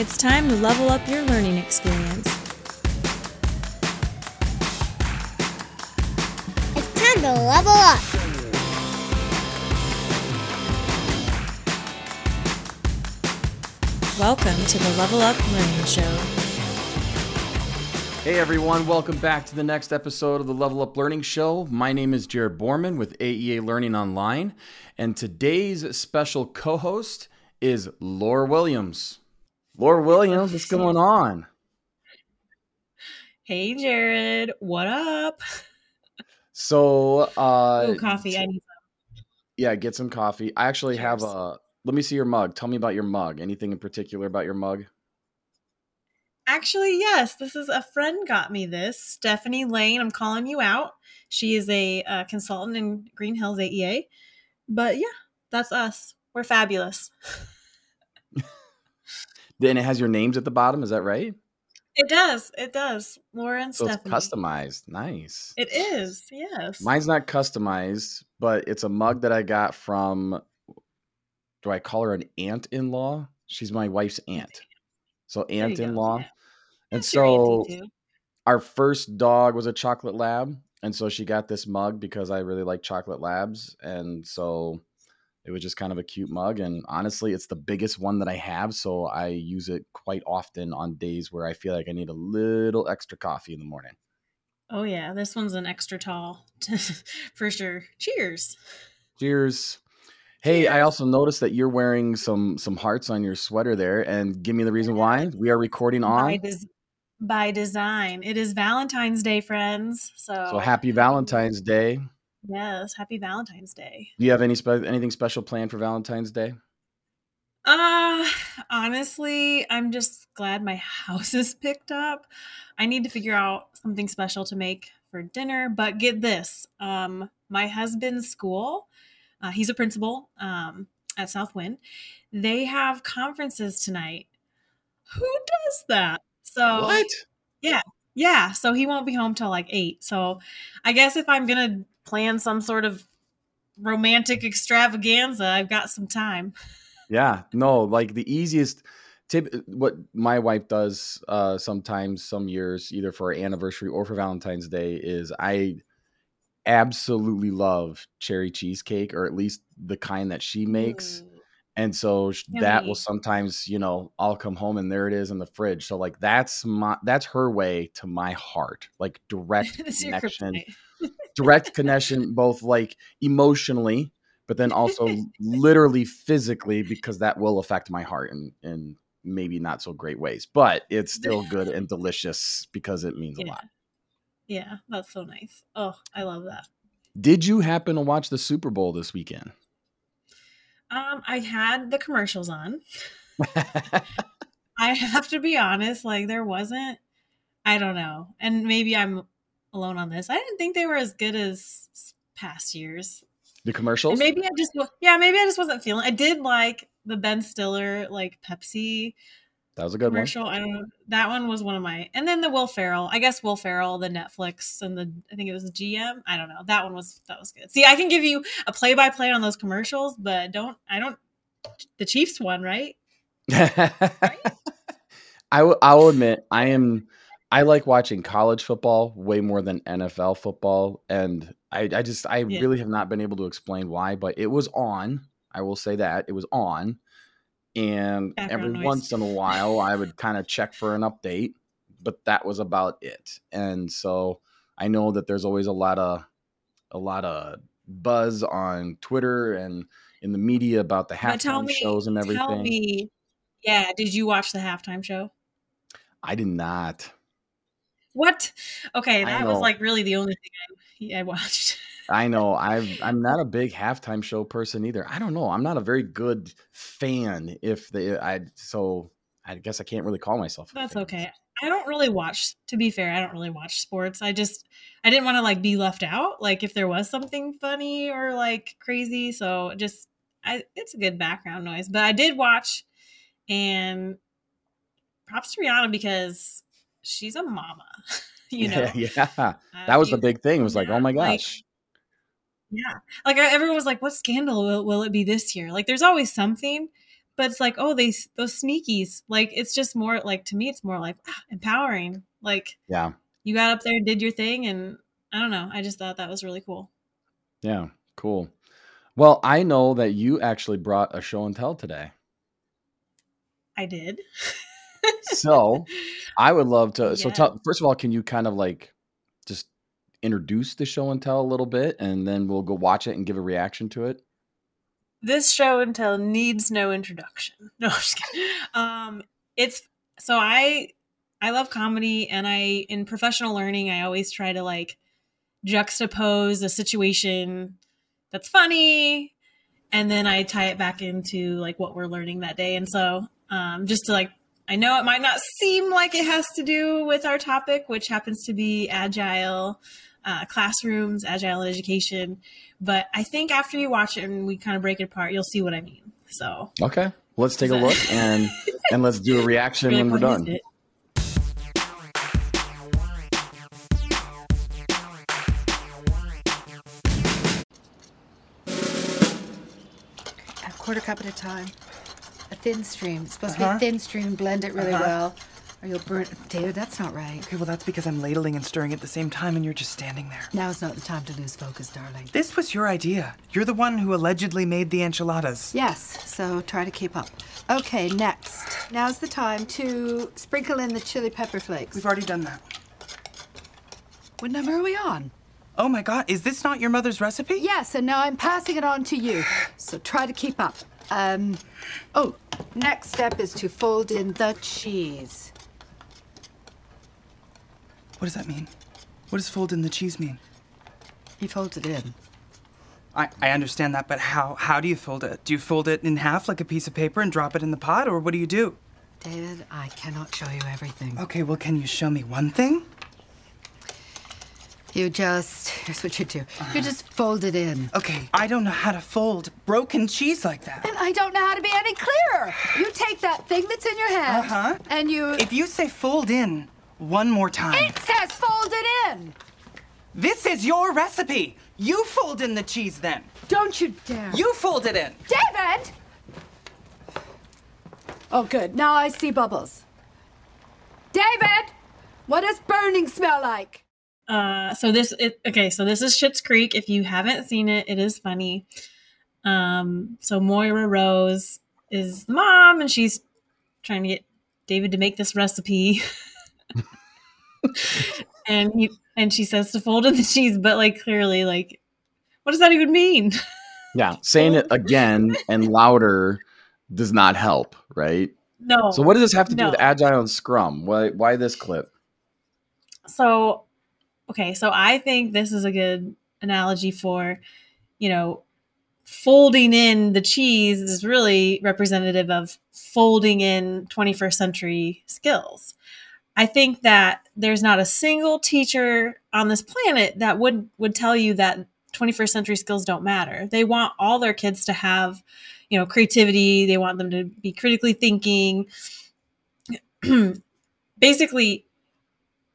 It's time to level up your learning experience. It's time to level up. Welcome to the Level Up Learning Show. Hey everyone, welcome back to the next episode of the Level Up Learning Show. My name is Jared Borman with AEA Learning Online, and today's special co host is Laura Williams. Laura Williams, what's going on? Hey Jared, what up? So, uh, oh, coffee. I need yeah, get some coffee. I actually have a. Let me see your mug. Tell me about your mug. Anything in particular about your mug? Actually, yes, this is a friend got me this. Stephanie Lane, I'm calling you out. She is a uh, consultant in Green Hills AEA. But yeah, that's us. We're fabulous. And it has your names at the bottom. Is that right? It does. It does. Lauren and So Stephanie. it's customized. Nice. It is. Yes. Mine's not customized, but it's a mug that I got from. Do I call her an aunt in law? She's my wife's aunt. So aunt in law. Yeah. And That's so our first dog was a chocolate lab. And so she got this mug because I really like chocolate labs. And so it was just kind of a cute mug. And honestly, it's the biggest one that I have. So I use it quite often on days where I feel like I need a little extra coffee in the morning. Oh yeah, this one's an extra tall for sure. Cheers. Cheers. Hey, I also noticed that you're wearing some some hearts on your sweater there, and give me the reason why. We are recording By, on. des- by design. It is Valentine's Day, friends. So, So happy Valentine's Day. Yes, happy Valentine's Day. Do you have any spe- anything special planned for Valentine's Day? Uh honestly, I'm just glad my house is picked up. I need to figure out something special to make for dinner, but get this. Um my husband's school, uh, he's a principal um at Southwind. They have conferences tonight. Who does that? So What? Yeah. Yeah. So he won't be home till like eight. So I guess if I'm going to plan some sort of romantic extravaganza, I've got some time. Yeah, no, like the easiest tip what my wife does uh sometimes some years either for our anniversary or for Valentine's Day is I absolutely love cherry cheesecake or at least the kind that she makes. Ooh. And so sh- that will sometimes, you know, I'll come home and there it is in the fridge. So like that's my that's her way to my heart. Like direct connection. Direct connection both like emotionally, but then also literally physically because that will affect my heart in in maybe not so great ways. But it's still good and delicious because it means a lot. Yeah, that's so nice. Oh, I love that. Did you happen to watch the Super Bowl this weekend? Um, I had the commercials on. I have to be honest, like there wasn't I don't know. And maybe I'm alone on this. I didn't think they were as good as past years. the And commercials? maybe I just yeah, maybe I just wasn't feeling. I did like the Ben Stiller like Pepsi That was a good one. commercial. I don't know. That one was one of my. And then the Will Ferrell. I guess Will Ferrell, the Netflix and the I think it was GM. I don't know. That one was that was good. See, I can give you a play by play on those commercials, but don't I don't the Chiefs one right? I will I will admit I am I like watching college football way more than NFL football and I I just I Yeah. really have not been able to explain why but it was on I will say that it was on and every noise. once in a while I would kind of check for an update but that was about it and so I know that there's always a lot of a lot of buzz on Twitter and in the media about the halftime me, shows and everything tell me, yeah. Did you watch the halftime show? I did not What? Okay, that was like really the only thing I, I watched. I know. I've I'm not a big halftime show person either. I don't know. I'm not a very good fan. If they, I so I guess I can't really call myself. a That's okay. I don't really watch. To be fair, I don't really watch sports. I just I didn't want to like be left out. Like if there was something funny or like crazy, so just I it's a good background noise. But I did watch, and props to Rihanna because she's a mama. You know, yeah, yeah. Uh, That was the big thing. It was like, oh my like, gosh. Yeah. Like everyone was like, what scandal will, will it be this year? Like there's always something, but it's like, oh, they those sneakies. Like it's just more like to me, it's more like ah, empowering. Like Yeah. you got up there, and did your thing, and I don't know. I just thought that was really cool. Yeah. Cool. Well, I know that you actually brought a show and tell today. I did. So I would love to. So Yeah. tell first of all, can you kind of like just introduce the show and tell a little bit, and then we'll go watch it and give a reaction to it. this show and tell needs no introduction. No, I'm just kidding. Um, it's so I I love comedy, and I in professional learning I always try to like juxtapose a situation that's funny, and then I tie it back into like what we're learning that day. And so um, just to like I know it might not seem like it has to do with our topic, which happens to be agile uh, classrooms, agile education. But I think after you watch it and we kind of break it apart, you'll see what I mean. So Okay, let's take a look and and let's do a reaction really when we're done. it? A quarter cup at a time. Thin stream. It's supposed to Uh-huh. be a thin stream. Blend it really Uh-huh. well, or you'll burn. David, that's not right. Okay, well, that's because I'm ladling and stirring at the same time and you're just standing there. Now's not the time to lose focus, darling. This was your idea. You're the one who allegedly made the enchiladas. Yes, so try to keep up. Okay, next. Now's the time to sprinkle in the chili pepper flakes. We've already done that. What number are we on? Oh my god, is this not your mother's recipe? Yes, and now I'm passing it on to you. So try to keep up. Um, oh, next step is to fold in the cheese. What does that mean? What does fold in the cheese mean? He folds it in. I, I understand that, but how how do you fold it? Do you fold it in half like a piece of paper and drop it in the pot, or what do you do? David, I cannot show you everything. Okay, well, can you show me one thing? You just, here's what you do. You just fold it in. Okay, I don't know how to fold broken cheese like that. And I don't know how to be any clearer. You take that thing that's in your hand, Uh-huh. and you. If you say fold in one more time, It says fold it in. this is your recipe. You fold in the cheese then. Don't you dare. You fold it in. David! Oh, good. Now I see bubbles. David! What does burning smell like? Uh, so this it, okay. So this is Schitt's Creek. If you haven't seen it, it is funny. Um, so Moira Rose is the mom, and she's trying to get David to make this recipe. and he and she says to fold in the cheese, but like clearly, like, what does that even mean? Yeah, saying it again and louder does not help, right? no. So what does this have to do with agile and scrum? Why why this clip? so okay so i think this is a good analogy for you know folding in the cheese is really representative of folding in 21st century skills. I think that there's not a single teacher on this planet that would would tell you that 21st century skills don't matter. They want all their kids to have you know creativity. They want them to be critically thinking. Basically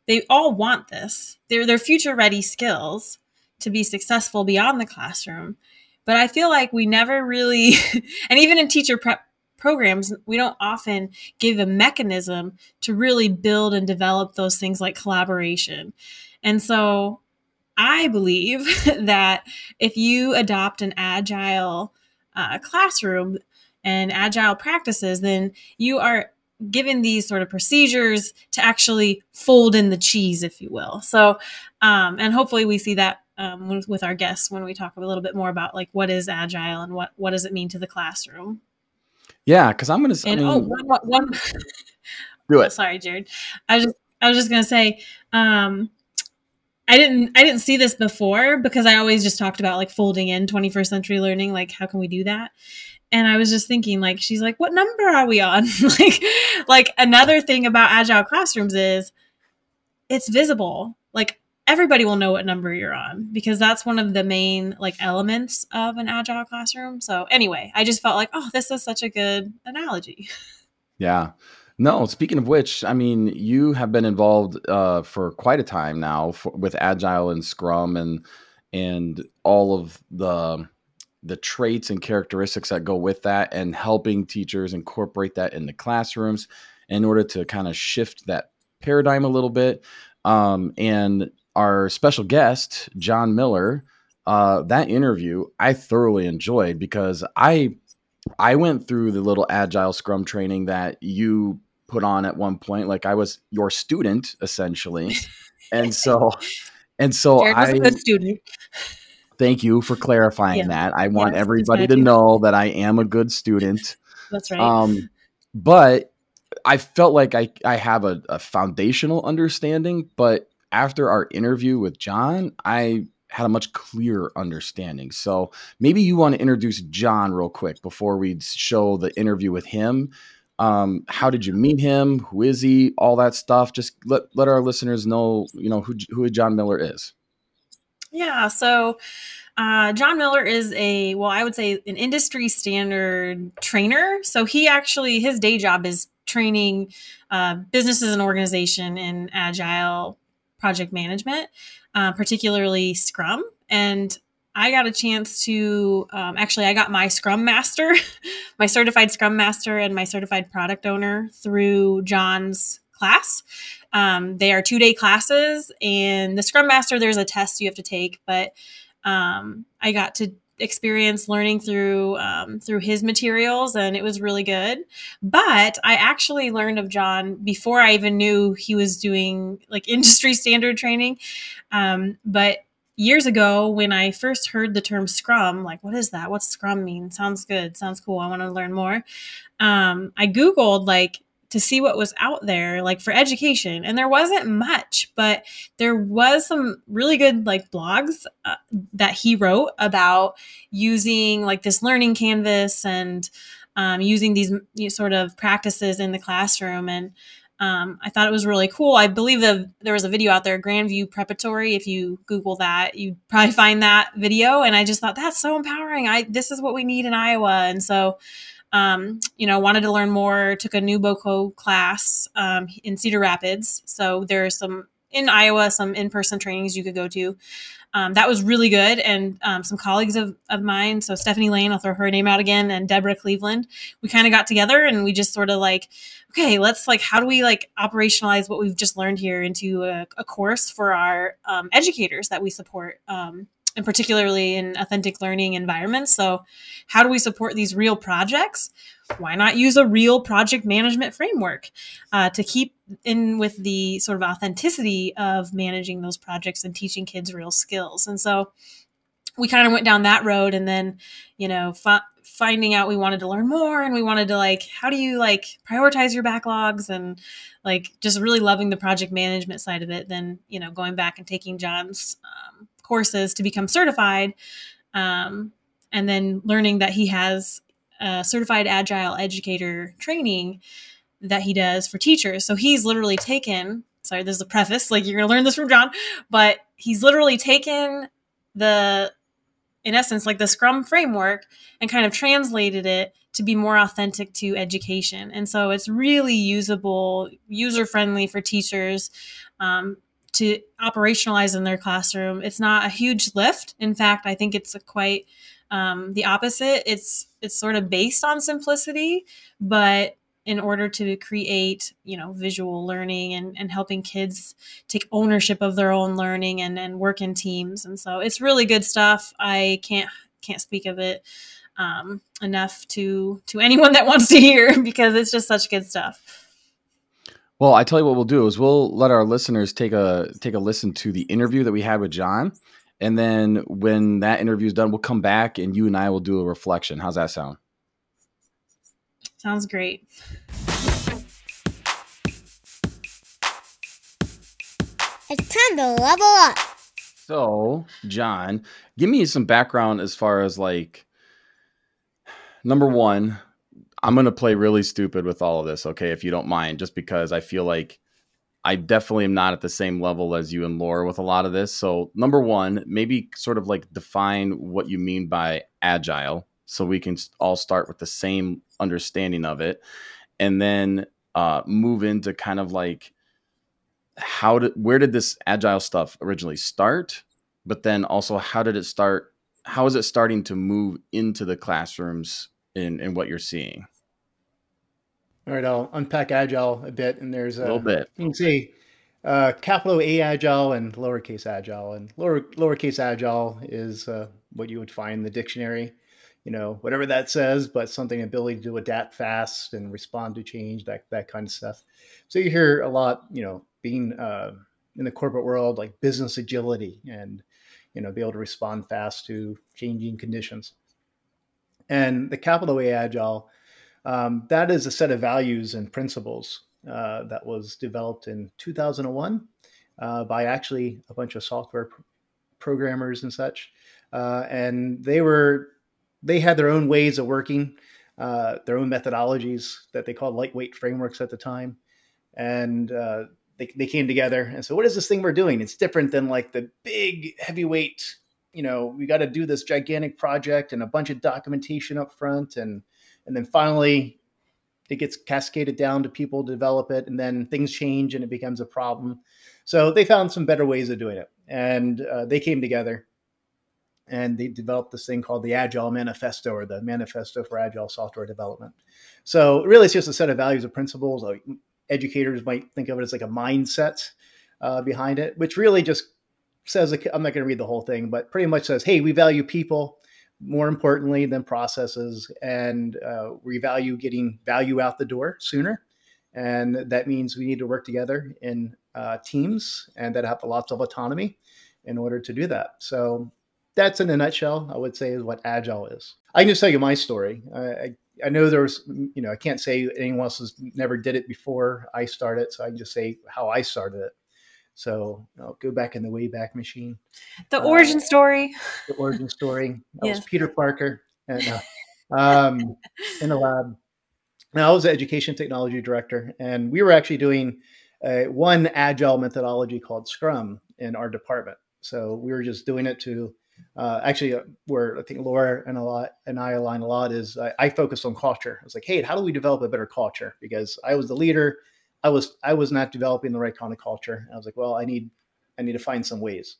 they all want this. They're their future ready skills to be successful beyond the classroom. But I feel like we never really, and even in teacher prep programs, we don't often give a mechanism to really build and develop those things like collaboration. And so I believe that if you adopt an agile uh, classroom and agile practices, then you are given these sort of procedures to actually fold in the cheese, if you will. So, um, and hopefully we see that um, with, with our guests when we talk a little bit more about like what is agile and what what does it mean to the classroom. Yeah, because I'm gonna. I mean, oh, one, one, one do oh, it. sorry, Jared. I was just I was just gonna say, um, I didn't I didn't see this before because I always just talked about like folding in 21st century learning, like how can we do that? And I was just thinking, like, she's like, what number are we on? like, like another thing about agile classrooms is it's visible. Like everybody will know what number you're on because that's one of the main like elements of an agile classroom. So anyway, I just felt like, oh, this is such a good analogy. Yeah. No, speaking of which, I mean, you have been involved uh, for quite a time now for, with Agile and Scrum and and all of the the traits and characteristics that go with that and helping teachers incorporate that in the classrooms in order to kind of shift that paradigm a little bit. Um, and our special guest, John Miller, uh, that interview I thoroughly enjoyed because I I went through the little agile scrum training that you put on at one point. Like I was your student essentially. and so and so Jared was I a good student. Thank you for clarifying Yeah. that. I want Yes, everybody to know that I am a good student. That's right. Um, but I felt like I, I have a, a foundational understanding, but after our interview with John, I had a much clearer understanding. So maybe you want to introduce John real quick before we show the interview with him. Um, how did you meet him? Who is he? All that stuff. Just let, let our listeners know, you know, who, who John Miller is. Yeah. So, uh, John Miller is a, well, I would say an industry standard trainer. So, he actually, his day job is training uh, businesses and organization in agile project management, uh, particularly Scrum. And I got a chance to um, actually, I got my Scrum Master, my certified Scrum Master, and my certified product owner through John's class. Um, they are two day classes, and the Scrum Master, there's a test you have to take, but um, I got to experience learning through um, through his materials, and it was really good. But I actually learned of John before I even knew he was doing like industry standard training. Um, but years ago, when I first heard the term Scrum, like, what is that? What's Scrum mean? Sounds good. Sounds cool. I want to learn more. Um, I Googled like to see what was out there like for education and there wasn't much but there was some really good like blogs uh, that he wrote about using like this learning canvas and um, using these you know, sort of practices in the classroom and um, I thought it was really cool. I believe the, there was a video out there, Grandview Preparatory. If you Google that, you'd probably find that video. And I just thought that's so empowering. I this is what we need in Iowa. And so um, you know, wanted to learn more, took a new BOCO class um, in Cedar Rapids. So there's some in Iowa, some in person trainings you could go to. Um, that was really good. And um, some colleagues of, of mine, so Stephanie Lane, I'll throw her name out again, and Deborah Cleveland, we kind of got together and we just sort of like, okay, let's like, how do we like operationalize what we've just learned here into a, a course for our um, educators that we support? And particularly in authentic learning environments. So, how do we support these real projects? Why not use a real project management framework uh, to keep in with the sort of authenticity of managing those projects and teaching kids real skills? And so, we kind of went down that road, and then, you know, fi- finding out we wanted to learn more, and we wanted to like, how do you like prioritize your backlogs and like just really loving the project management side of it. Then, you know, going back and taking John's um, courses to become certified um, and then learning that he has a certified agile educator training that he does for teachers. So he's literally taken sorry this is a preface like you're going to learn this from john but he's literally taken the in essence like the scrum framework and kind of translated it to be more authentic to education. And so it's really usable user friendly for teachers. Um, to operationalize in their classroom. It's not a huge lift. In fact, I think it's quite um, the opposite. It's it's sort of based on simplicity, but in order to create you know visual learning and, and helping kids take ownership of their own learning and, and work in teams and so it's really good stuff i can't can't speak of it um, enough to to anyone that wants to hear because it's just such good stuff Well, I tell you what we'll do is we'll let our listeners take a take a listen to the interview that we had with John, and then when that interview is done, we'll come back and you and I will do a reflection. How's that sound? sounds great It's time to level up. So, John, give me some background as far as like number one. I'm gonna play really stupid with all of this, okay, if you don't mind, just because I feel like I definitely am not at the same level as you and Laura with a lot of this. So, number one, maybe sort of like define what you mean by agile, so we can all start with the same understanding of it, and then uh, move into kind of like how did where did this agile stuff originally start, but then also how did it start how is it starting to move into the classrooms in, in what you're seeing? All right, I'll unpack Agile a bit, and there's A little bit. You can see uh, capital A Agile and lowercase Agile, and lower lowercase Agile is uh, what you would find in the dictionary. You know, whatever that says, but something ability to adapt fast and respond to change, that that kind of stuff. So you hear a lot, you know, being uh, in the corporate world, like business agility, and you know, be able to respond fast to changing conditions. And the capital A Agile um, that is a set of values and principles uh, that was developed in 2001 uh, by actually a bunch of software pr- programmers and such. Uh, and they were they had their own ways of working, uh, their own methodologies that they called lightweight frameworks at the time, and uh, they they came together and so what is this thing we're doing? It's different than like the big heavyweight. You know, we got to do this gigantic project and a bunch of documentation up front and and then finally it gets cascaded down to people to develop it and then things change and it becomes a problem. So they found some better ways of doing it and uh, they came together and they developed this thing called the agile manifesto or the manifesto for agile software development. So really it's just a set of values and principles like educators might think of it as like a mindset uh, behind it which really just says i'm not going to read the whole thing but pretty much says hey we value people more importantly than processes, and uh, we value getting value out the door sooner. And that means we need to work together in uh, teams and that have lots of autonomy in order to do that. So that's in a nutshell, I would say, is what Agile is. I can just tell you my story. I, I know there's, you know, I can't say anyone else has never did it before I started, so I can just say how I started it. So I'll go back in the Wayback Machine. The uh, origin story. The origin story. That yes. was Peter Parker and, uh, um, in the lab. Now, I was the education technology director, and we were actually doing uh, one agile methodology called Scrum in our department. So we were just doing it to uh, actually uh, where I think Laura and a lot and I align a lot is I, I focused on culture. I was like, hey, how do we develop a better culture? Because I was the leader. I was I was not developing the right kind of culture. I was like, well, I need I need to find some ways,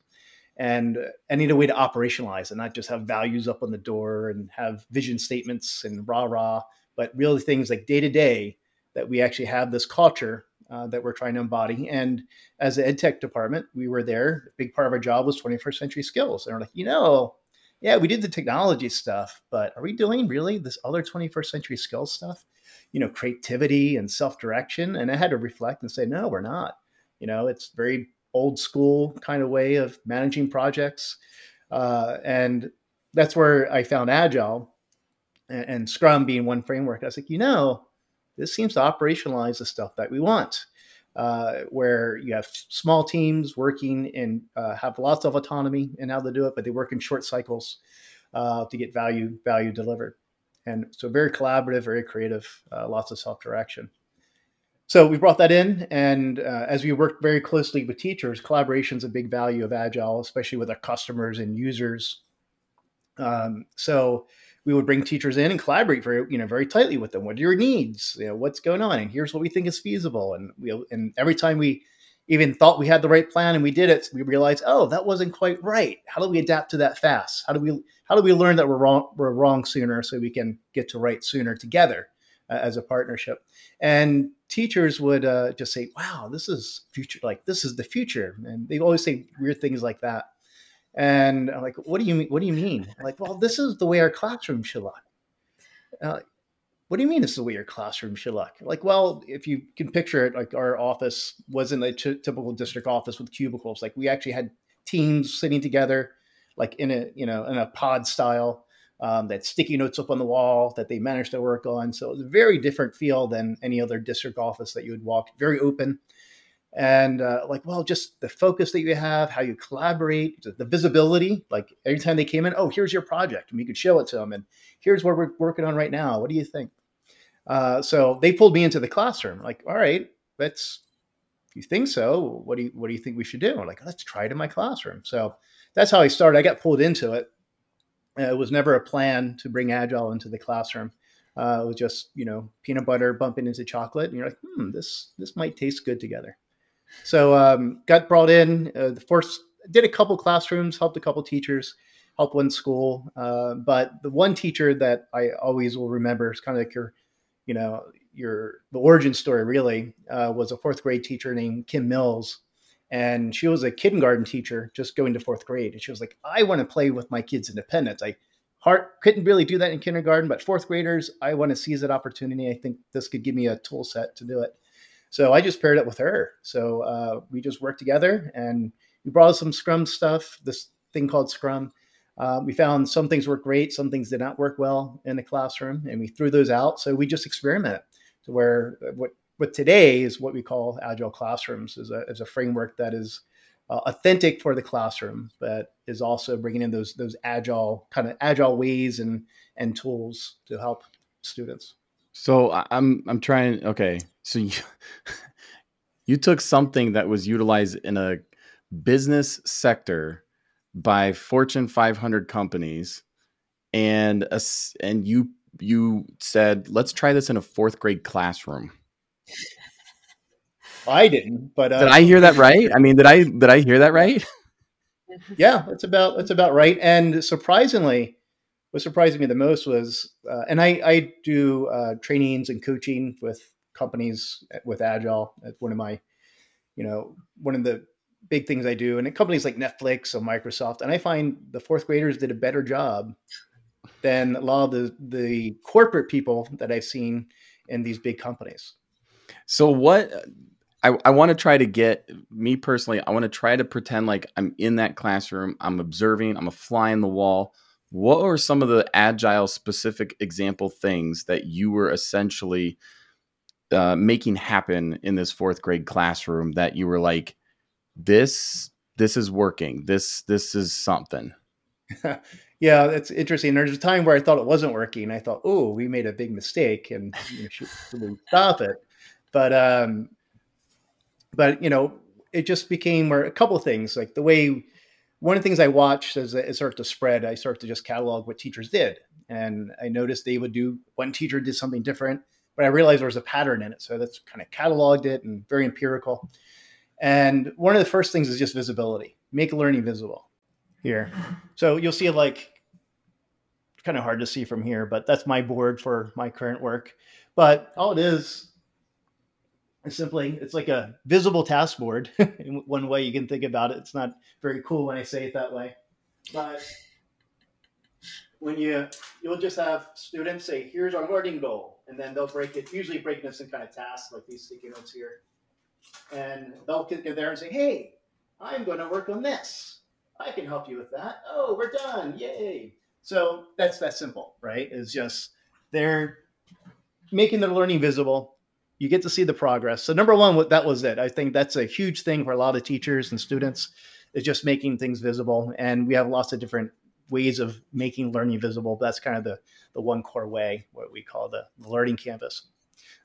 and I need a way to operationalize and not just have values up on the door and have vision statements and rah rah, but really things like day to day that we actually have this culture uh, that we're trying to embody. And as the ed tech department, we were there. A big part of our job was 21st century skills, and we're like, you know, yeah, we did the technology stuff, but are we doing really this other 21st century skills stuff? You know creativity and self-direction and i had to reflect and say no we're not. You know it's very old school kind of way of managing projects uh, and that's where i found agile and, and, scrum being one framework. I was like you know this seems to operationalize the stuff that we want uh, where you have small teams working and uh, have lots of autonomy in how they do it but they work in short cycles uh, to get value value delivered and so very collaborative, very creative, uh, lots of self direction. So we brought that in, and uh, as we worked very closely with teachers, collaboration is a big value of Agile, especially with our customers and users. Um, so we would bring teachers in and collaborate very, you know, very tightly with them. What are your needs? You know, what's going on? And here's what we think is feasible. And we, and every time we even thought we had the right plan and we did it, we realized, oh, that wasn't quite right. How do we adapt to that fast? How do we how do we learn that we're wrong we're wrong sooner so we can get to right sooner together uh, as a partnership? And teachers would uh, just say, wow, this is future like this is the future, and they always say weird things like that. And I'm like, what do you mean? What do you mean? I'm like, well, this is the way our classroom should look. Uh, what do you mean this is the way your classroom should look? Like, well, if you can picture it, like our office wasn't a t- typical district office with cubicles. Like we actually had teams sitting together, like in a you know in a pod style. Um, that sticky notes up on the wall that they managed to work on. So it's a very different feel than any other district office that you would walk. Very open, and uh, like well, just the focus that you have, how you collaborate, the visibility. Like every time they came in, oh, here's your project, and we could show it to them, and here's what we're working on right now. What do you think? Uh, so they pulled me into the classroom. Like, all right, let's. You think so, what do you what do you think we should do? I'm like, let's try it in my classroom. So that's how I started. I got pulled into it. Uh, it was never a plan to bring agile into the classroom. Uh, it was just you know peanut butter bumping into chocolate, and you're like, hmm, this this might taste good together. So um, got brought in. Uh, the first did a couple classrooms, helped a couple teachers, helped one school. Uh, but the one teacher that I always will remember is kind of like your, you know, your the origin story really uh, was a fourth grade teacher named Kim Mills, and she was a kindergarten teacher just going to fourth grade, and she was like, I want to play with my kids' independence. I heart couldn't really do that in kindergarten, but fourth graders, I want to seize that opportunity. I think this could give me a tool set to do it. So I just paired it with her. So uh, we just worked together and we brought some Scrum stuff, this thing called Scrum. Uh, we found some things work great, some things did not work well in the classroom, and we threw those out. So we just experimented to where uh, what what today is what we call agile classrooms is a, is a framework that is uh, authentic for the classroom, but is also bringing in those those agile kind of agile ways and and tools to help students. So I'm I'm trying. Okay, so you you took something that was utilized in a business sector by Fortune 500 companies, and a, and you you said let's try this in a fourth grade classroom. I didn't, but uh, did I hear that right? I mean, did I did I hear that right? yeah, that's about that's about right. And surprisingly, what surprised me the most was, uh, and I I do uh, trainings and coaching with companies with Agile. That's one of my, you know, one of the big things I do, and companies like Netflix or Microsoft. And I find the fourth graders did a better job than a lot of the the corporate people that I've seen in these big companies. So what I, I want to try to get me personally, I want to try to pretend like I'm in that classroom, I'm observing, I'm a fly in the wall. What are some of the agile specific example things that you were essentially uh, making happen in this fourth grade classroom that you were like, this this is working. This this is something. yeah, that's interesting. There's a time where I thought it wasn't working. I thought, oh, we made a big mistake and you know, should, stop it? But um, but you know, it just became where a couple of things like the way one of the things I watched as it started to spread, I started to just catalog what teachers did, and I noticed they would do one teacher did something different, but I realized there was a pattern in it, so that's kind of cataloged it and very empirical. And one of the first things is just visibility, make learning visible here. So you'll see like kind of hard to see from here, but that's my board for my current work. But all it is is simply it's like a visible task board. In one way you can think about it. It's not very cool when i say it that way. But when you you'll just have students say here's our learning goal. And then they'll break it usually breaking this in kind of tasks like these sticky notes here and they'll get there and say hey i'm going to work on this i can help you with that oh we're done yay so that's that simple right is just they're making their learning visible you get to see the progress. So number one, that was it. I think that's a huge thing for a lot of teachers and students is just making things visible. And we have lots of different ways of making learning visible. That's kind of the, the one core way, what we call the, the learning canvas.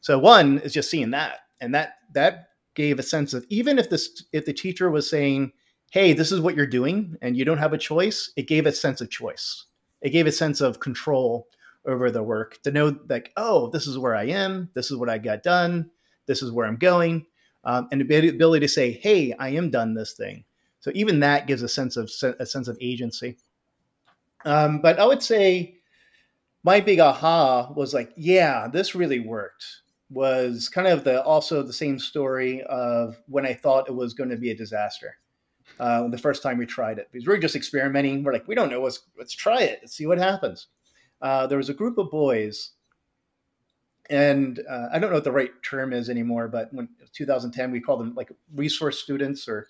So one is just seeing that. And that that gave a sense of even if this if the teacher was saying, hey, this is what you're doing and you don't have a choice, it gave a sense of choice. It gave a sense of control over the work to know like oh this is where i am. This is what i got done. This is where i'm going um, and the ability to say hey i am done this thing. So even that gives a sense of a sense of agency. Um, but i would say my big aha was like yeah this really worked was kind of the also the same story of when i thought it was going to be a disaster uh, the first time we tried it. Because we are just experimenting. We're like we don't know what's let's try it. Let's see what happens. Uh, there was a group of boys, and uh, I don't know what the right term is anymore, but when 2010 we called them like resource students, or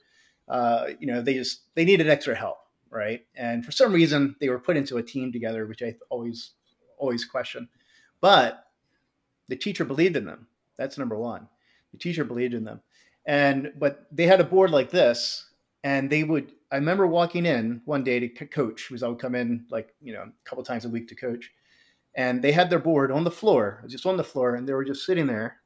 uh, you know they just they needed extra help, right? And for some reason they were put into a team together, which I always always question, but the teacher believed in them. That's number one. The teacher believed in them, and but they had a board like this, and they would I remember walking in one day to coach, because I would come in like you know a couple times a week to coach, and they had their board on the floor, just on the floor, and they were just sitting there,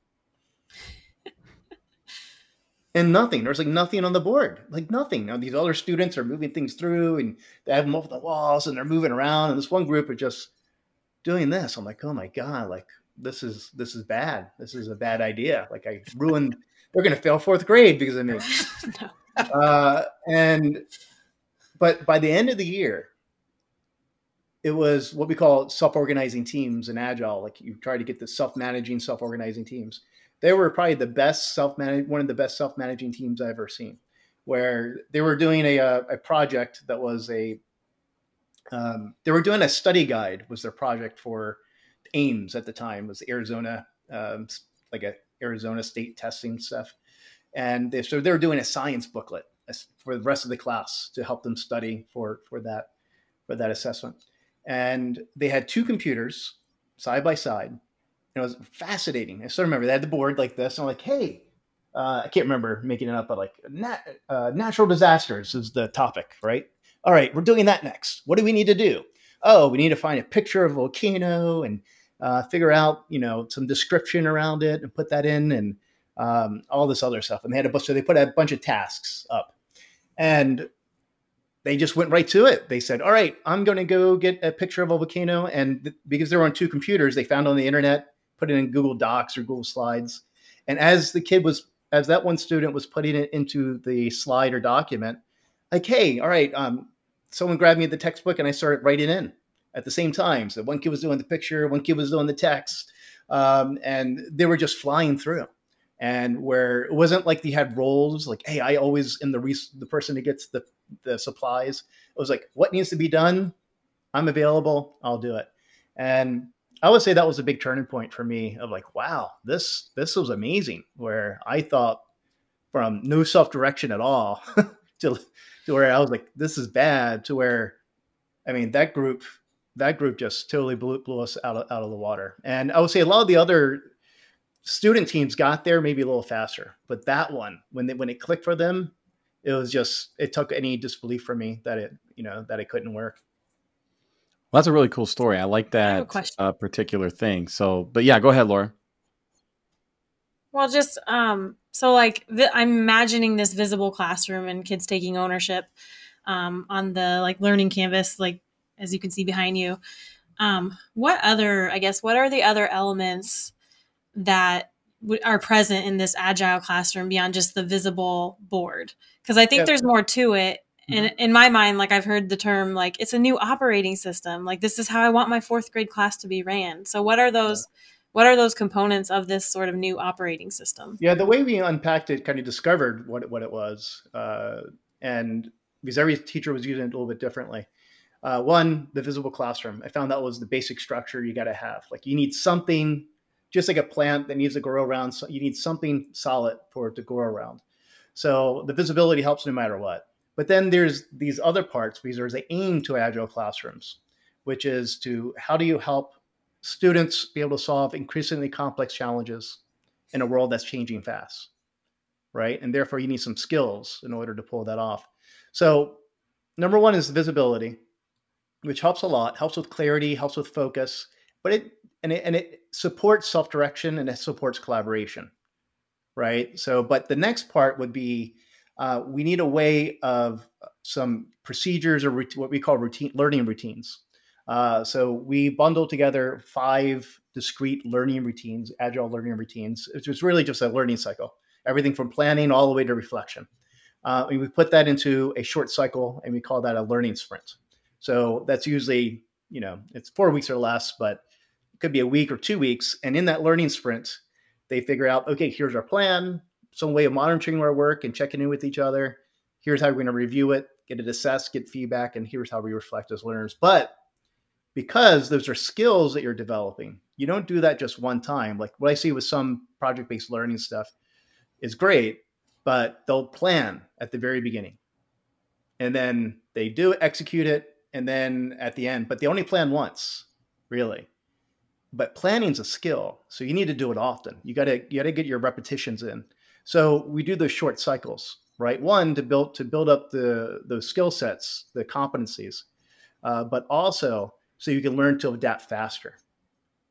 and nothing. There's like nothing on the board, like nothing. Now these other students are moving things through, and they have them over the walls, and they're moving around, and this one group are just doing this. I'm like, oh my god, like this is this is bad. This is a bad idea. Like I ruined. They're gonna fail fourth grade because of me. no uh, and but by the end of the year, it was what we call self-organizing teams in agile like you try to get the self-managing self-organizing teams they were probably the best self-managed one of the best self-managing teams i've ever seen where they were doing a, uh, a project that was a um, they were doing a study guide was their project for AIMS at the time was arizona um, like a arizona state testing stuff and they, so they were doing a science booklet for the rest of the class to help them study for for that for that assessment and they had two computers side by side. And it was fascinating. I still remember they had the board like this. And I'm like, hey, uh, I can't remember making it up, but like nat- uh, natural disasters is the topic, right? All right, we're doing that next. What do we need to do? Oh, we need to find a picture of a volcano and uh, figure out, you know, some description around it and put that in and um, all this other stuff. And they had a bunch, so they put a bunch of tasks up. And they just went right to it. They said, "All right, I'm going to go get a picture of a volcano," and th- because they were on two computers, they found on the internet, put it in Google Docs or Google Slides, and as the kid was, as that one student was putting it into the slide or document, like, "Hey, all right," um, someone grabbed me the textbook and I started writing in at the same time. So one kid was doing the picture, one kid was doing the text, um, and they were just flying through. And where it wasn't like they had roles like hey i always am the res- the person that gets the the supplies. It was like what needs to be done? I'm available. I'll do it. And i would say that was a big turning point for me of like wow this this was amazing where i thought from no self-direction at all to, to where i was like this is bad to where i mean that group that group just totally blew, blew us out of, out of the water and i would say a lot of the other student teams got there maybe a little faster, but that one when they, when it clicked for them, it was just it took any disbelief from me that it you know that it couldn't work. Well, that's a really cool story. I like that I uh, particular thing. So, but yeah, go ahead, Laura. Well, just um, so like th- I'm imagining this visible classroom and kids taking ownership um, on the like learning canvas, like as you can see behind you. Um, what other, I guess, what are the other elements that w- are present in this agile classroom beyond just the visible board because i think yeah. there's more to it and mm-hmm. in my mind like i've heard the term like it's a new operating system like this is how i want my fourth grade class to be ran so what are those yeah. what are those components of this sort of new operating system yeah the way we unpacked it kind of discovered what, what it was uh, and because every teacher was using it a little bit differently uh, one the visible classroom i found that was the basic structure you got to have like you need something just like a plant that needs to grow around, so you need something solid for it to grow around. So the visibility helps no matter what. But then there's these other parts because there's an aim to agile classrooms, which is to how do you help students be able to solve increasingly complex challenges in a world that's changing fast, right? And therefore, you need some skills in order to pull that off. So, number one is visibility, which helps a lot, helps with clarity, helps with focus, but it and it, and it supports self-direction and it supports collaboration right? So but the next part would be uh, we need a way of some procedures or what we call routine learning routines. Uh, so we bundle together five discrete learning routines agile learning routines. Which is really just a learning cycle everything from planning all the way to reflection. Uh, and we put that into a short cycle and we call that a learning sprint so that's usually you know it's four weeks or less but it could be a week or two weeks. And in that learning sprint, they figure out, okay, here's our plan, some way of monitoring our work and checking in with each other. Here's how we're going to review it, get it assessed, get feedback, and here's how we reflect as learners. But because those are skills that you're developing, you don't do that just one time. Like what I see with some project based learning stuff is great, but they'll plan at the very beginning and then they do execute it and then at the end, but they only plan once, really. But planning's a skill so you need to do it often. You got to you got to get your repetitions in. So we do those short cycles right? One to build to build up the those skill sets the competencies uh, but also so you can learn to adapt faster.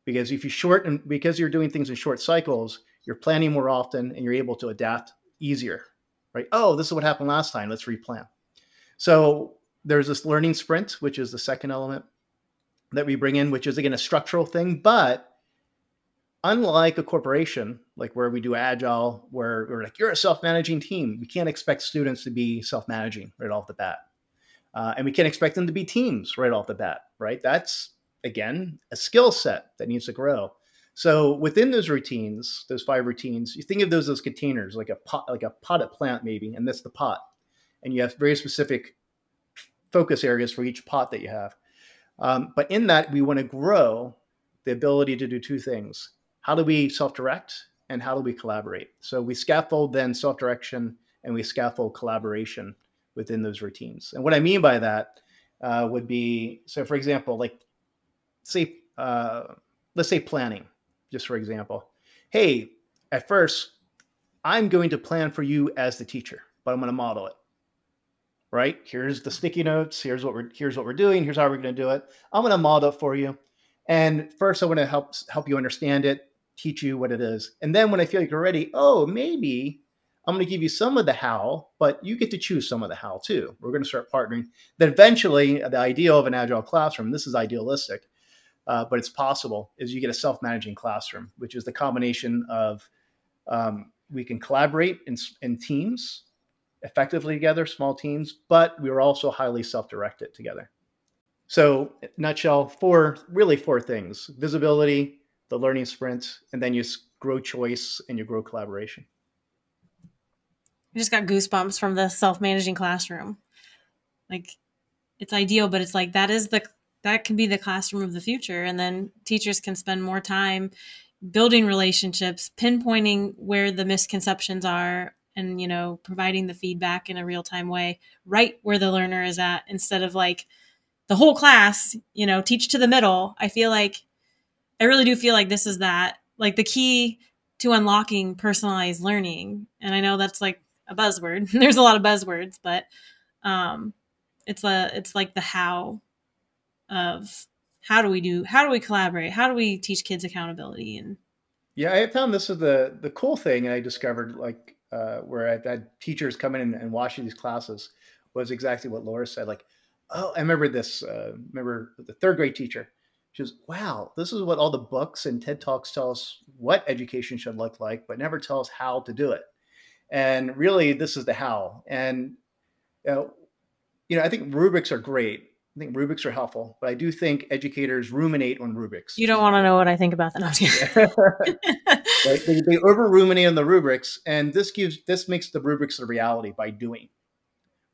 Because if you shorten because you're doing things in short cycles you're planning more often and you're able to adapt easier right? Oh this is what happened last time let's replan. So there's this learning sprint which is the second element that we bring in, which is again a structural thing. But unlike a corporation, like where we do agile, where we're like, you're a self managing team, we can't expect students to be self managing right off the bat. Uh, and we can't expect them to be teams right off the bat, right? That's, again, a skill set that needs to grow. So within those routines, those five routines, you think of those as containers, like a pot, like a pot potted plant, maybe, and that's the pot. And you have very specific focus areas for each pot that you have. Um, but in that, we want to grow the ability to do two things. How do we self-direct and how do we collaborate? So we scaffold then self-direction and we scaffold collaboration within those routines. And what I mean by that uh, would be, so for example, like say, uh, let's say planning, just for example. Hey, at first, I'm going to plan for you as the teacher, but I'm going to model it. Right? Here's the sticky notes. Here's what we're here's what we're doing. Here's how we're going to do it. I'm going to model it for you. And first, I want to help help you understand it, teach you what it is. And then when I feel like you're ready, oh, maybe I'm going to give you some of the how, but you get to choose some of the how too. We're going to start partnering. Then eventually, the ideal of an agile classroom, this is idealistic, uh, but it's possible, is you get a self managing classroom, which is the combination of um, we can collaborate in, in teams effectively together, small teams, but we were also highly self directed together. So, nutshell, four really four things visibility, the learning sprint, and then you grow choice and you grow collaboration. I just got goosebumps from the self-managing classroom. Like it's ideal, but it's like that is the that can be the classroom of the future and then teachers can spend more time building relationships, pinpointing where the misconceptions are and you know, providing the feedback in a real-time way right where the learner is at instead of like the whole class, you know, teach to the middle. I feel like I really do feel like this is that like the key to unlocking personalized learning. And I know that's like a buzzword. There's a lot of buzzwords, but um, it's a it's like the how of how do we do how do we collaborate? How do we teach kids accountability and yeah, I found this is the the cool thing I discovered like uh, where I've had teachers come in and, and watch these classes was exactly what Laura said. Like, oh, I remember this. Uh, remember the third grade teacher. She goes, "Wow, this is what all the books and TED talks tell us what education should look like, but never tell us how to do it." And really, this is the how. And you know, you know, I think rubrics are great. I think rubrics are helpful, but I do think educators ruminate on rubrics. You don't want to know what I think about that. right? They, they over ruminate on the rubrics, and this gives this makes the rubrics a reality by doing.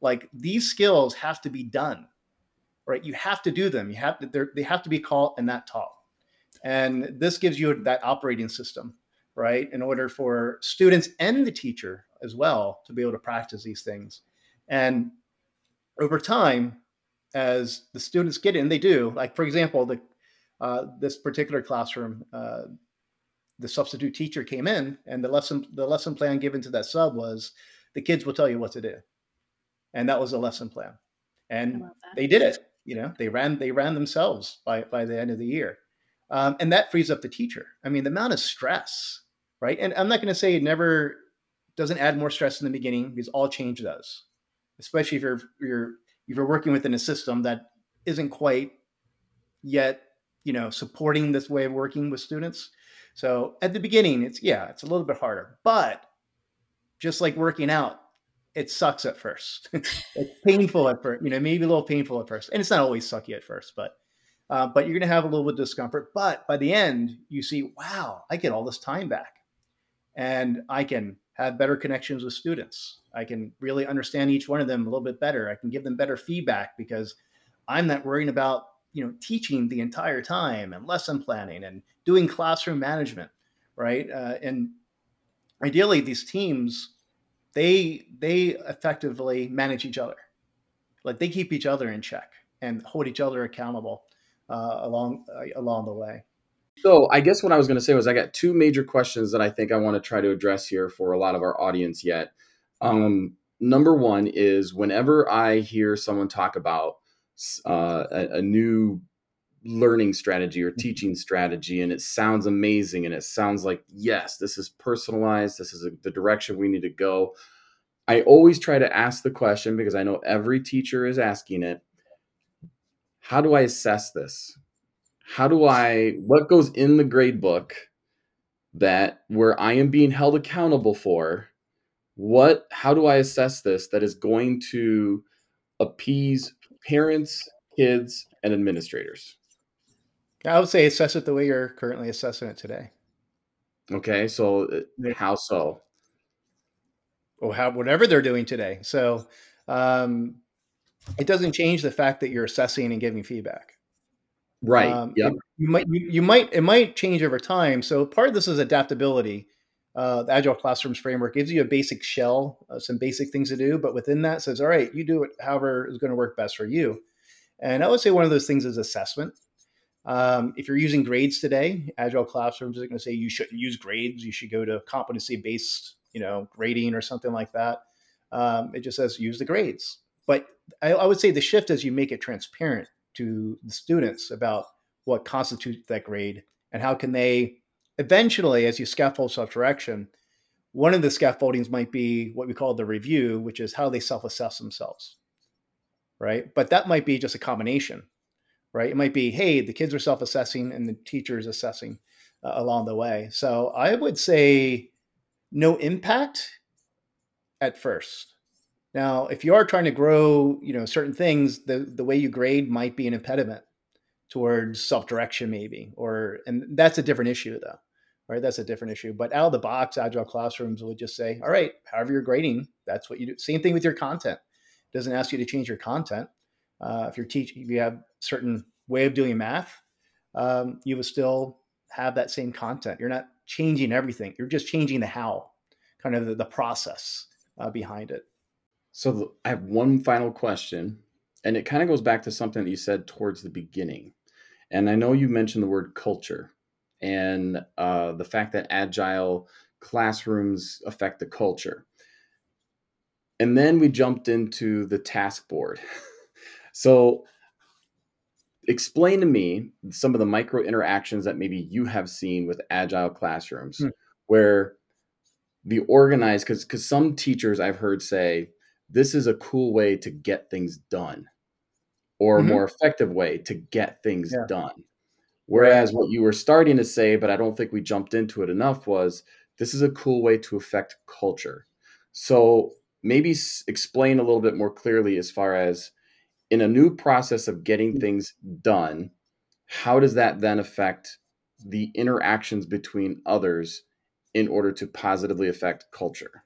Like these skills have to be done, right? You have to do them. You have to. They have to be caught and not taught. And this gives you that operating system, right? In order for students and the teacher as well to be able to practice these things. And over time, as the students get in, they do. Like for example, the uh, this particular classroom, uh, the substitute teacher came in, and the lesson the lesson plan given to that sub was the kids will tell you what to do, and that was the lesson plan, and they did it. You know, they ran they ran themselves by by the end of the year, um, and that frees up the teacher. I mean, the amount of stress, right? And I'm not going to say it never doesn't add more stress in the beginning because all change does, especially if you're you're if you're working within a system that isn't quite yet you know supporting this way of working with students. So at the beginning it's yeah it's a little bit harder but just like working out it sucks at first. It's painful at first you know maybe a little painful at first and it's not always sucky at first but uh, but you're going to have a little bit of discomfort but by the end you see wow i get all this time back and i can have better connections with students. I can really understand each one of them a little bit better. I can give them better feedback because I'm not worrying about you know teaching the entire time and lesson planning and doing classroom management, right? Uh, and ideally, these teams they they effectively manage each other, like they keep each other in check and hold each other accountable uh, along uh, along the way. So I guess what I was going to say was I got two major questions that I think I want to try to address here for a lot of our audience yet. Um, number one is whenever I hear someone talk about uh, a, a, new learning strategy or mm-hmm. teaching strategy, and it sounds amazing, and it sounds like yes, this is personalized, this is a, the direction we need to go. I always try to ask the question because I know every teacher is asking it. How do I assess this? How do I what goes in the grade book that where I am being held accountable for what how do I assess this that is going to appease parents, kids, and administrators. I would say assess it the way you're currently assessing it today. Okay, so uh, how so? or how whatever they're doing today. So um, it doesn't change the fact that you're assessing and giving feedback. Right. Um, yep. you might you, you might it might change over time. So part of this is adaptability. Uh, the Agile Classrooms framework gives you a basic shell, uh, some basic things to do, but within that says, all right, you do it however is going to work best for you. And I would say one of those things is assessment. Um, if you're using grades today, Agile Classrooms is going to say you shouldn't use grades. You should go to competency based, you know, grading or something like that. Um, it just says use the grades. But I, I would say the shift is you make it transparent to the students about what constitutes that grade and how can they eventually, as you scaffold self-direction, one of the scaffoldings might be what we call the review, which is how they self-assess themselves, right? But that might be just a combination, right? It might be, hey, the kids are self-assessing and the teacher is assessing uh, along the way. So I would say no impact at first. Now, if you are trying to grow, you know, certain things, the the way you grade might be an impediment towards self-direction, maybe, or and that's a different issue, though, right? That's a different issue. But out of the box, agile classrooms would just say, all right, however you're grading, that's what you do. Same thing with your content. It doesn't ask you to change your content. Uh, if you're teaching, if you have certain way of doing math, um, you will still have that same content. You're not changing everything. You're just changing the how, kind of the, the process uh, behind it. So I have one final question, and it kind of goes back to something that you said towards the beginning. And I know you mentioned the word culture and uh, the fact that agile classrooms affect the culture. And then we jumped into the task board. so explain to me some of the micro interactions that maybe you have seen with agile classrooms Hmm. where the organized because because some teachers i've heard say this is a cool way to get things done or Mhm. a more effective way to get things Yeah. done. Whereas what you were starting to say but i don't think we jumped into it enough was this is a cool way to affect culture. So maybe s- explain a little bit more clearly as far as in a new process of getting things done how does that then affect the interactions between others in order to positively affect culture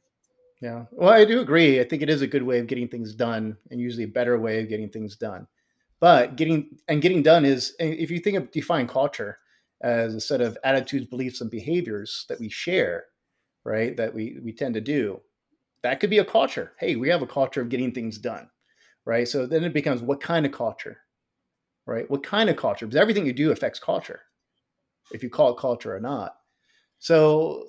Yeah. Well, I do agree. I think it is a good way of getting things done and usually a better way of getting things done. But getting and getting done is if you think of define culture as a set of attitudes, beliefs, and behaviors that we share, right? That we we tend to do. That could be a culture. Hey, we have a culture of getting things done, right? So then it becomes what kind of culture, right? What kind of culture? Because everything you do affects culture, if you call it culture or not. So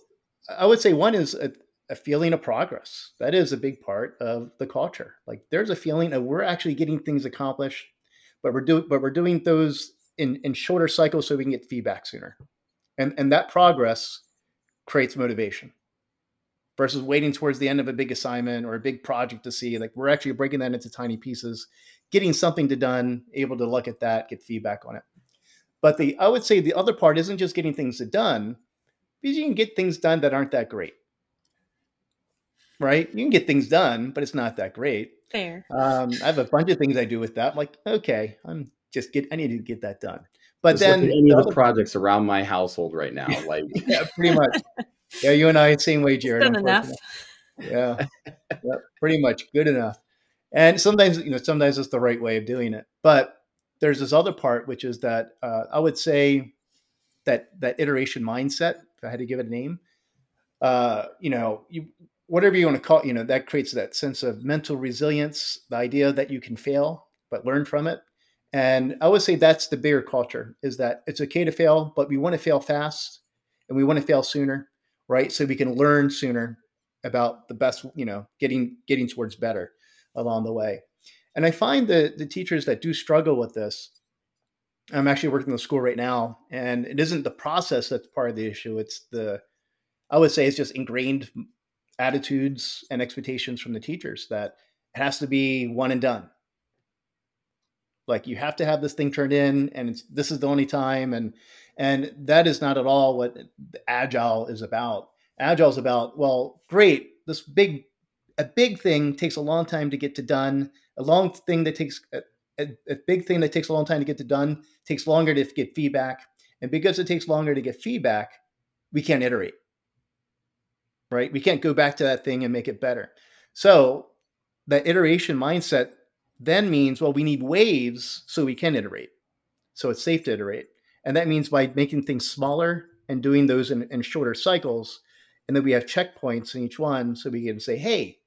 I would say one is uh, a, feeling of progress. That is a big part of the culture. Like there's a feeling of we're actually getting things accomplished, but we're doing but we're doing those in in shorter cycles so we can get feedback sooner. And and that progress creates motivation versus waiting towards the end of a big assignment or a big project to see like we're actually breaking that into tiny pieces, getting something to done, able to look at that, get feedback on it. But the I would say the other part isn't just getting things done, because you can get things done that aren't that great right? You can get things done, but it's not that great. Fair. Um, I have a bunch of things I do with that. I'm like, okay, I'm just get. I need to get that done. But Just look then at any the of the other- projects around my household right now like yeah, pretty much. Yeah, you and I same way, Jared. done enough. Yeah, yeah, pretty much good enough. And sometimes, you know, sometimes it's the right way of doing it. But there's this other part, which is that uh, I would say that that iteration mindset. If I had to give it a name, uh, you know, you whatever you want to call, it, you know, that creates that sense of mental resilience. The idea that you can fail but learn from it. And I would say that's the bigger culture: is that it's okay to fail, but we want to fail fast and we want to fail sooner, right? So we can learn sooner about the best, you know, getting getting towards better along the way. And I find that the teachers that do struggle with this, I'm actually working in the school right now, and it isn't the process that's part of the issue. It's the, I would say, it's just ingrained attitudes and expectations from the teachers that it has to be one and done. Like you have to have this thing turned in, and this is the only time, and and that is not at all what agile is about. Agile is about well, great, this big a big thing takes a long time to get to done. A long thing that takes uh, a, a big thing that takes a long time to get to done takes longer to get feedback. And because it takes longer to get feedback, we can't iterate. Right? We can't go back to that thing and make it better. So that iteration mindset then means, well, we need waves so we can iterate. So it's safe to iterate. And that means by making things smaller and doing those in, in shorter cycles, and then we have checkpoints in each one so we can say, hey,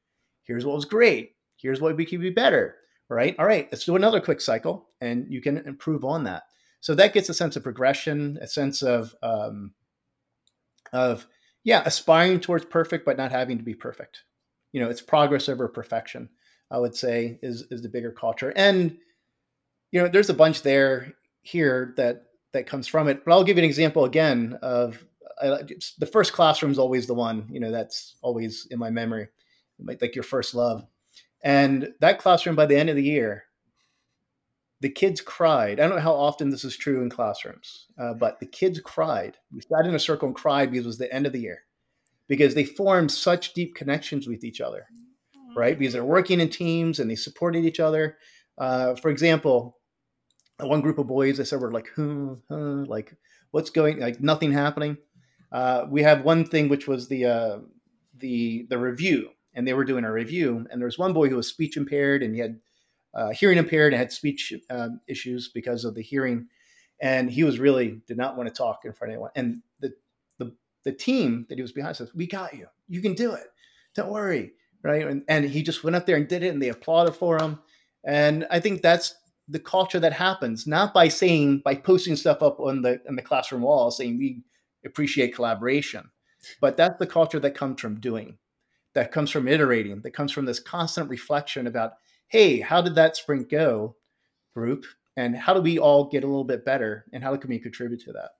here's what was great. Here's what we could be better. Right? All right, let's do another quick cycle and you can improve on that. So that gets a sense of progression, a sense of um, of yeah, aspiring towards perfect, but not having to be perfect. You know, it's progress over perfection. I would say is is the bigger culture, and you know, there's a bunch there here that that comes from it. But I'll give you an example again of the first classroom is always the one. You know, that's always in my memory, like your first love. And that classroom, by the end of the year, the kids cried. I don't know how often this is true in classrooms, uh, but the kids cried. We sat in a circle and cried because it was the end of the year, because they formed such deep connections with each other, right? Because they're working in teams and they supported each other. Uh, for example, one group of boys, I said, were like, huh, huh, like, what's going, like, nothing happening. Uh, we have one thing which was the uh, the the review, and they were doing a review, and there was one boy who was speech impaired, and he had uh, hearing impaired and had speech um, issues because of the hearing, and he was really did not want to talk in front of anyone. And the the the team that he was behind says, "We got you. You can do it. Don't worry." Right, and, and he just went up there and did it, and they applauded for him. And I think that's the culture that happens not by saying by posting stuff up on the on the classroom wall saying we appreciate collaboration but that's the culture that comes from doing that comes from iterating that comes from this constant reflection about hey how did that sprint go group? And how do we all get a little bit better? And how can we contribute to that?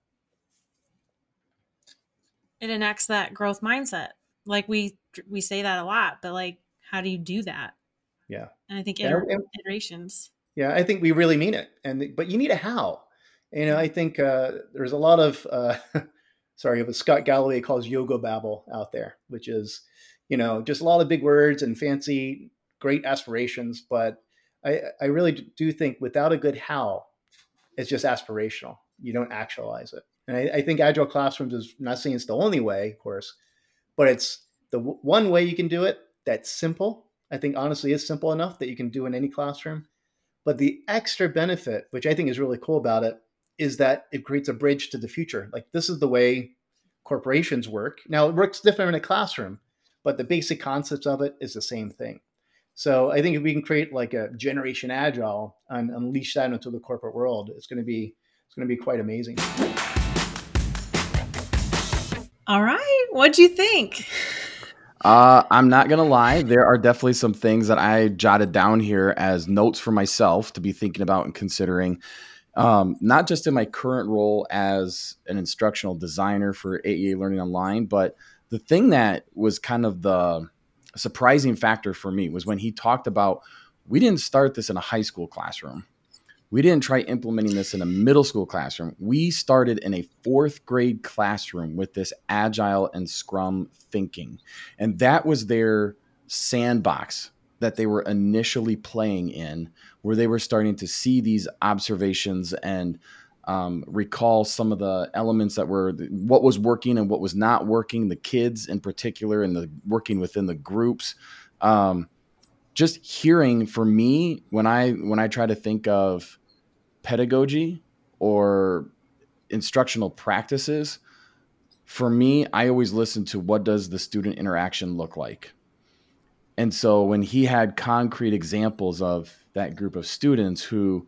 It enacts that growth mindset. Like we we say that a lot but like how do you do that? Yeah. And i think Yeah, iterations. Yeah, I think we really mean it, and but you need a how. You know, I think uh, there's a lot of uh, sorry, what Scott Galloway calls yoga babble out there, which is you know just a lot of big words and fancy, great aspirations. But I, I really do think without a good how, it's just aspirational. You don't actualize it, and I, I think agile classrooms is not saying it's the only way, of course, but it's the w- one way you can do it that's simple. I think honestly is simple enough that you can do in any classroom. But the extra benefit, which I think is really cool about it, is that it creates a bridge to the future. Like this is the way corporations work. Now it works different in a classroom, but the basic concepts of it is the same thing. So I think if we can create like a generation agile and unleash that into the corporate world, it's going to be it's going to be quite amazing. all right what do you think Uh, I'm not gonna lie. There are definitely some things that I jotted down here as notes for myself to be thinking about and considering. Um, not just in my current role as an instructional designer for AEA Learning Online, but the thing that was kind of the surprising factor for me was when he talked about we didn't start this in a high school classroom. We didn't try implementing this in a middle school classroom. We started in a fourth grade classroom with this agile and scrum thinking. And that was their sandbox that they were initially playing in, where they were starting to see these observations and um, recall some of the elements that were what was working and what was not working, the kids in particular, and the working within the groups. Um, just hearing for me when I when I try to think of pedagogy or instructional practices, for me, I always listen to what does the student interaction look like. And so when he had concrete examples of that group of students who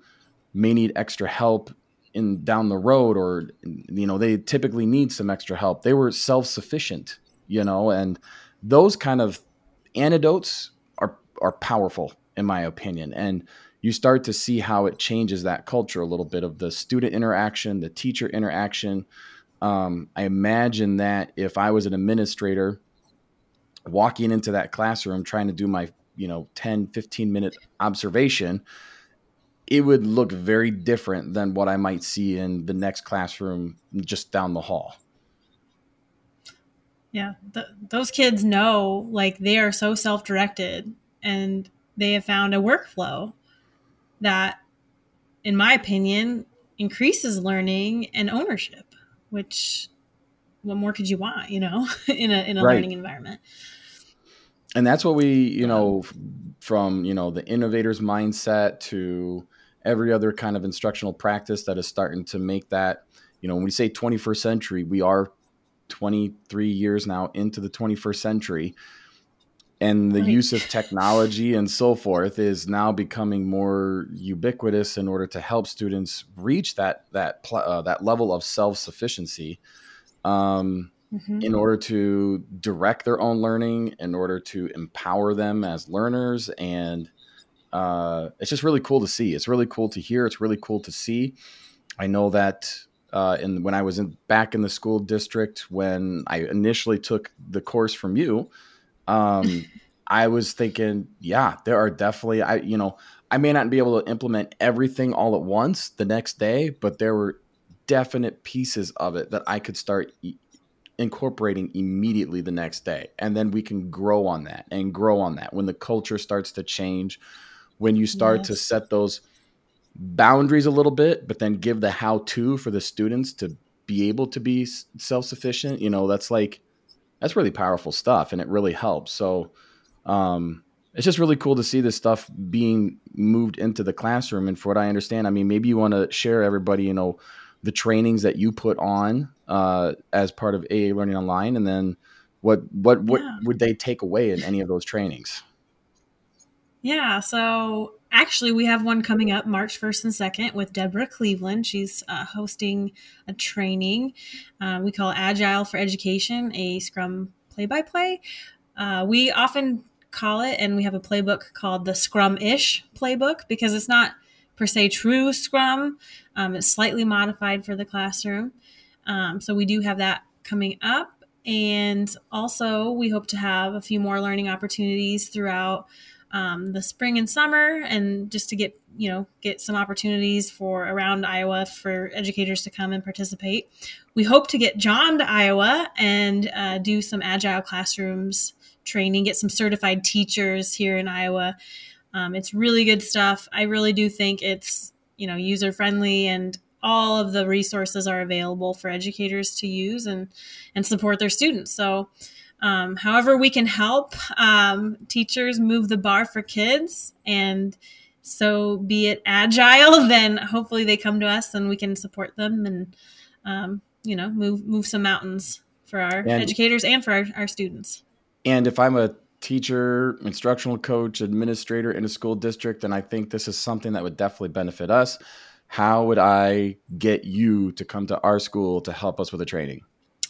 may need extra help in down the road or you know they typically need some extra help. They were self-sufficient you know and those kind of antidotes are are powerful in my opinion. And you start to see how it changes that culture a little bit of the student interaction the teacher interaction. Um, i imagine that if i was an administrator walking into that classroom trying to do my you know 10 15 minute observation it would look very different than what i might see in the next classroom just down the hall yeah th- those kids know like they are so self-directed and they have found a workflow that in my opinion, increases learning and ownership, which what more could you want, you know, in a in a Right. learning environment? and that's what we you know from you know the innovators mindset to every other kind of instructional practice that is starting to make that you know when we say 21st century we are 23 years now into the 21st century and the Right. use of technology and so forth is now becoming more ubiquitous in order to help students reach that that uh, that level of self-sufficiency um, Mhm. in order to direct their own learning, in order to empower them as learners. And uh, it's just really cool to see. It's really cool to hear. It's really cool to see. I know that uh, in, when I was in, back in the school district, when I initially took the course from you, um, I was thinking, yeah, there are definitely, I, you know, I may not be able to implement everything all at once the next day, but there were definite pieces of it that I could start e- incorporating immediately the next day. And then we can grow on that and grow on that when the culture starts to change, when you start to set those boundaries a little bit, but then give the how to for the students to be able to be self sufficient. You know, that's like, that's really powerful stuff and it really helps. So, um, it's just really cool to see this stuff being moved into the classroom. And for what I understand, I mean, maybe you want to share everybody, you know, the trainings that you put on uh, as part of AEA Learning Online, and then what what what Yeah. would they take away in any of those trainings? Yeah, so actually, we have one coming up March 1st and 2nd with Deborah Cleveland. She's uh, hosting a training uh, we call Agile for Education, a Scrum play by play. We often call it, and we have a playbook called the Scrum ish playbook because it's not per se true Scrum, um, it's slightly modified for the classroom. Um, so we do have that coming up. And also, we hope to have a few more learning opportunities throughout um, the spring and summer, and just to get you know get some opportunities for around Iowa for educators to come and participate. We hope to get John to Iowa and uh, do some agile classrooms training, get some certified teachers here in Iowa. Um, it's really good stuff. I really do think it's you know user friendly and all of the resources are available for educators to use and and support their students. So um, however we can help um, teachers move the bar for kids and so be it agile then hopefully they come to us and we can support them and um, you know move move some mountains for our And- educators and for our, our students And if I'm a teacher, instructional coach, administrator in a school district, and I think this is something that would definitely benefit us, how would I get you to come to our school to help us with a training?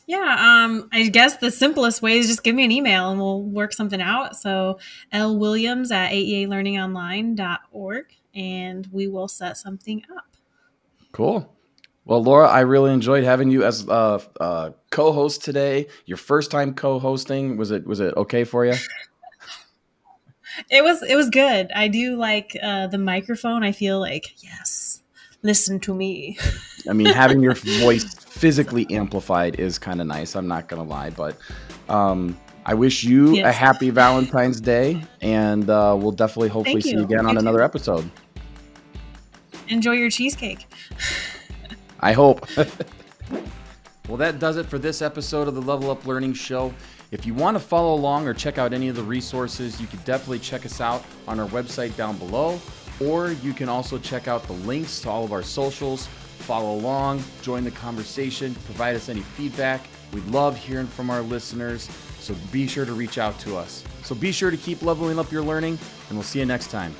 Yeah um, i guess the simplest way is just give me an email and we'll work something out so l williams at aealearningonline.org and we will set something up Cool. Well, Laura, I really enjoyed having you as uh, uh, co-host today. Your first time co-hosting was it was it okay for you? It was it was good. I do like uh, the microphone. I feel like yes, listen to me. I mean, having your voice physically amplified is kind of nice. I'm not gonna lie, but um, I wish you a happy Valentine's Day, and uh, we'll definitely hopefully Thank see you you. again on too. another episode. Enjoy your cheesecake. I hope. well, that does it for this episode of the Level Up Learning Show. If you want to follow along or check out any of the resources, you can definitely check us out on our website down below, or you can also check out the links to all of our socials. Follow along, join the conversation, provide us any feedback. We love hearing from our listeners, so be sure to reach out to us. So be sure to keep leveling up your learning, and we'll see you next time.